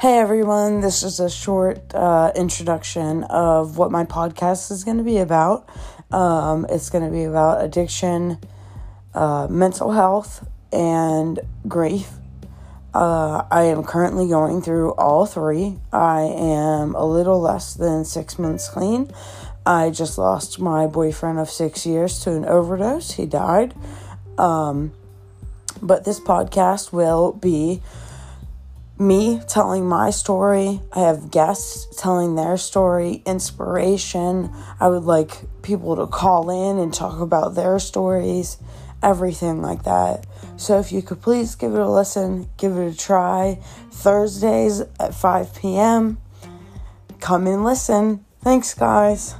Hey everyone, this is a short uh, introduction of what my podcast is going to be about. Um, it's going to be about addiction, uh, mental health, and grief. Uh, I am currently going through all three. I am a little less than six months clean. I just lost my boyfriend of six years to an overdose. He died. Um, but this podcast will be me telling my story. I have guests telling their story, inspiration. I would like people to call in and talk about their stories, everything like that. So if you could please give it a listen, give it a try. Thursdays at 5 p.m. Come and listen. Thanks, guys.